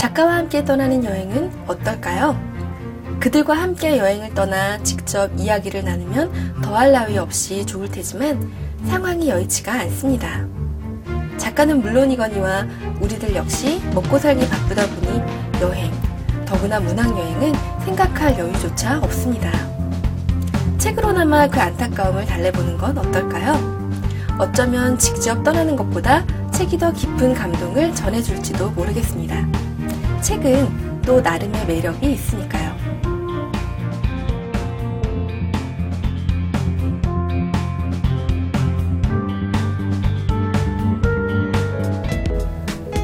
작가와 함께 떠나는 여행은 어떨까요? 그들과 함께 여행을 떠나 직접 이야기를 나누면 더할 나위 없이 좋을 테지만 상황이 여의치가 않습니다. 작가는 물론이거니와 우리들 역시 먹고 살기 바쁘다 보니 여행, 더구나 문학여행은 생각할 여유조차 없습니다. 책으로나마 그 안타까움을 달래보는 건 어떨까요? 어쩌면 직접 떠나는 것보다 책이 더 깊은 감동을 전해줄지도 모르겠습니다. 책은 또 나름의 매력이 있으니까요.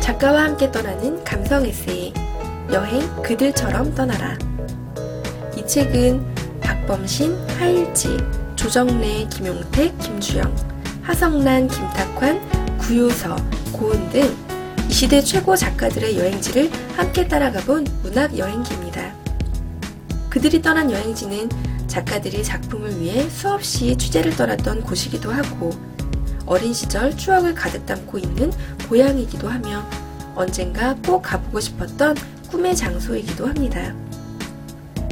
작가와 함께 떠나는 감성 에세이 여행 그들처럼 떠나라 이 책은 박범신, 하일지, 조정래, 김용택, 김주영, 하성란, 김탁환, 구효서, 고은 등이 시대 최고 작가들의 여행지를 함께 따라가 본 문학 여행기입니다. 그들이 떠난 여행지는 작가들이 작품을 위해 수없이 취재를 떠났던 곳이기도 하고 어린 시절 추억을 가득 담고 있는 고향이기도 하며 언젠가 꼭 가보고 싶었던 꿈의 장소이기도 합니다.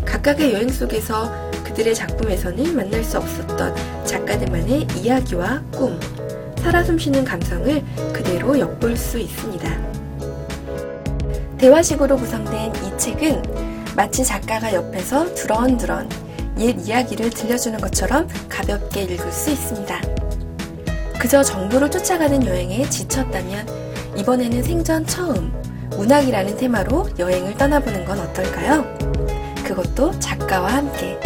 각각의 여행 속에서 그들의 작품에서는 만날 수 없었던 작가들만의 이야기와 꿈, 살아 숨쉬는 감성을 그대로 엿볼 수 있습니다. 대화식으로 구성된 이 책은 마치 작가가 옆에서 두런두런 옛 이야기를 들려주는 것처럼 가볍게 읽을 수 있습니다. 그저 정보를 쫓아가는 여행에 지쳤다면 이번에는 생전 처음 문학이라는 테마로 여행을 떠나보는 건 어떨까요? 그것도 작가와 함께.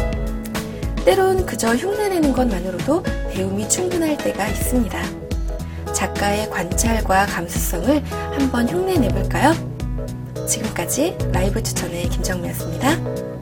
때론 그저 흉내내는 것만으로도 배움이 충분할 때가 있습니다. 작가의 관찰과 감수성을 한번 흉내내볼까요? 지금까지 라이브 추천의 김정미였습니다.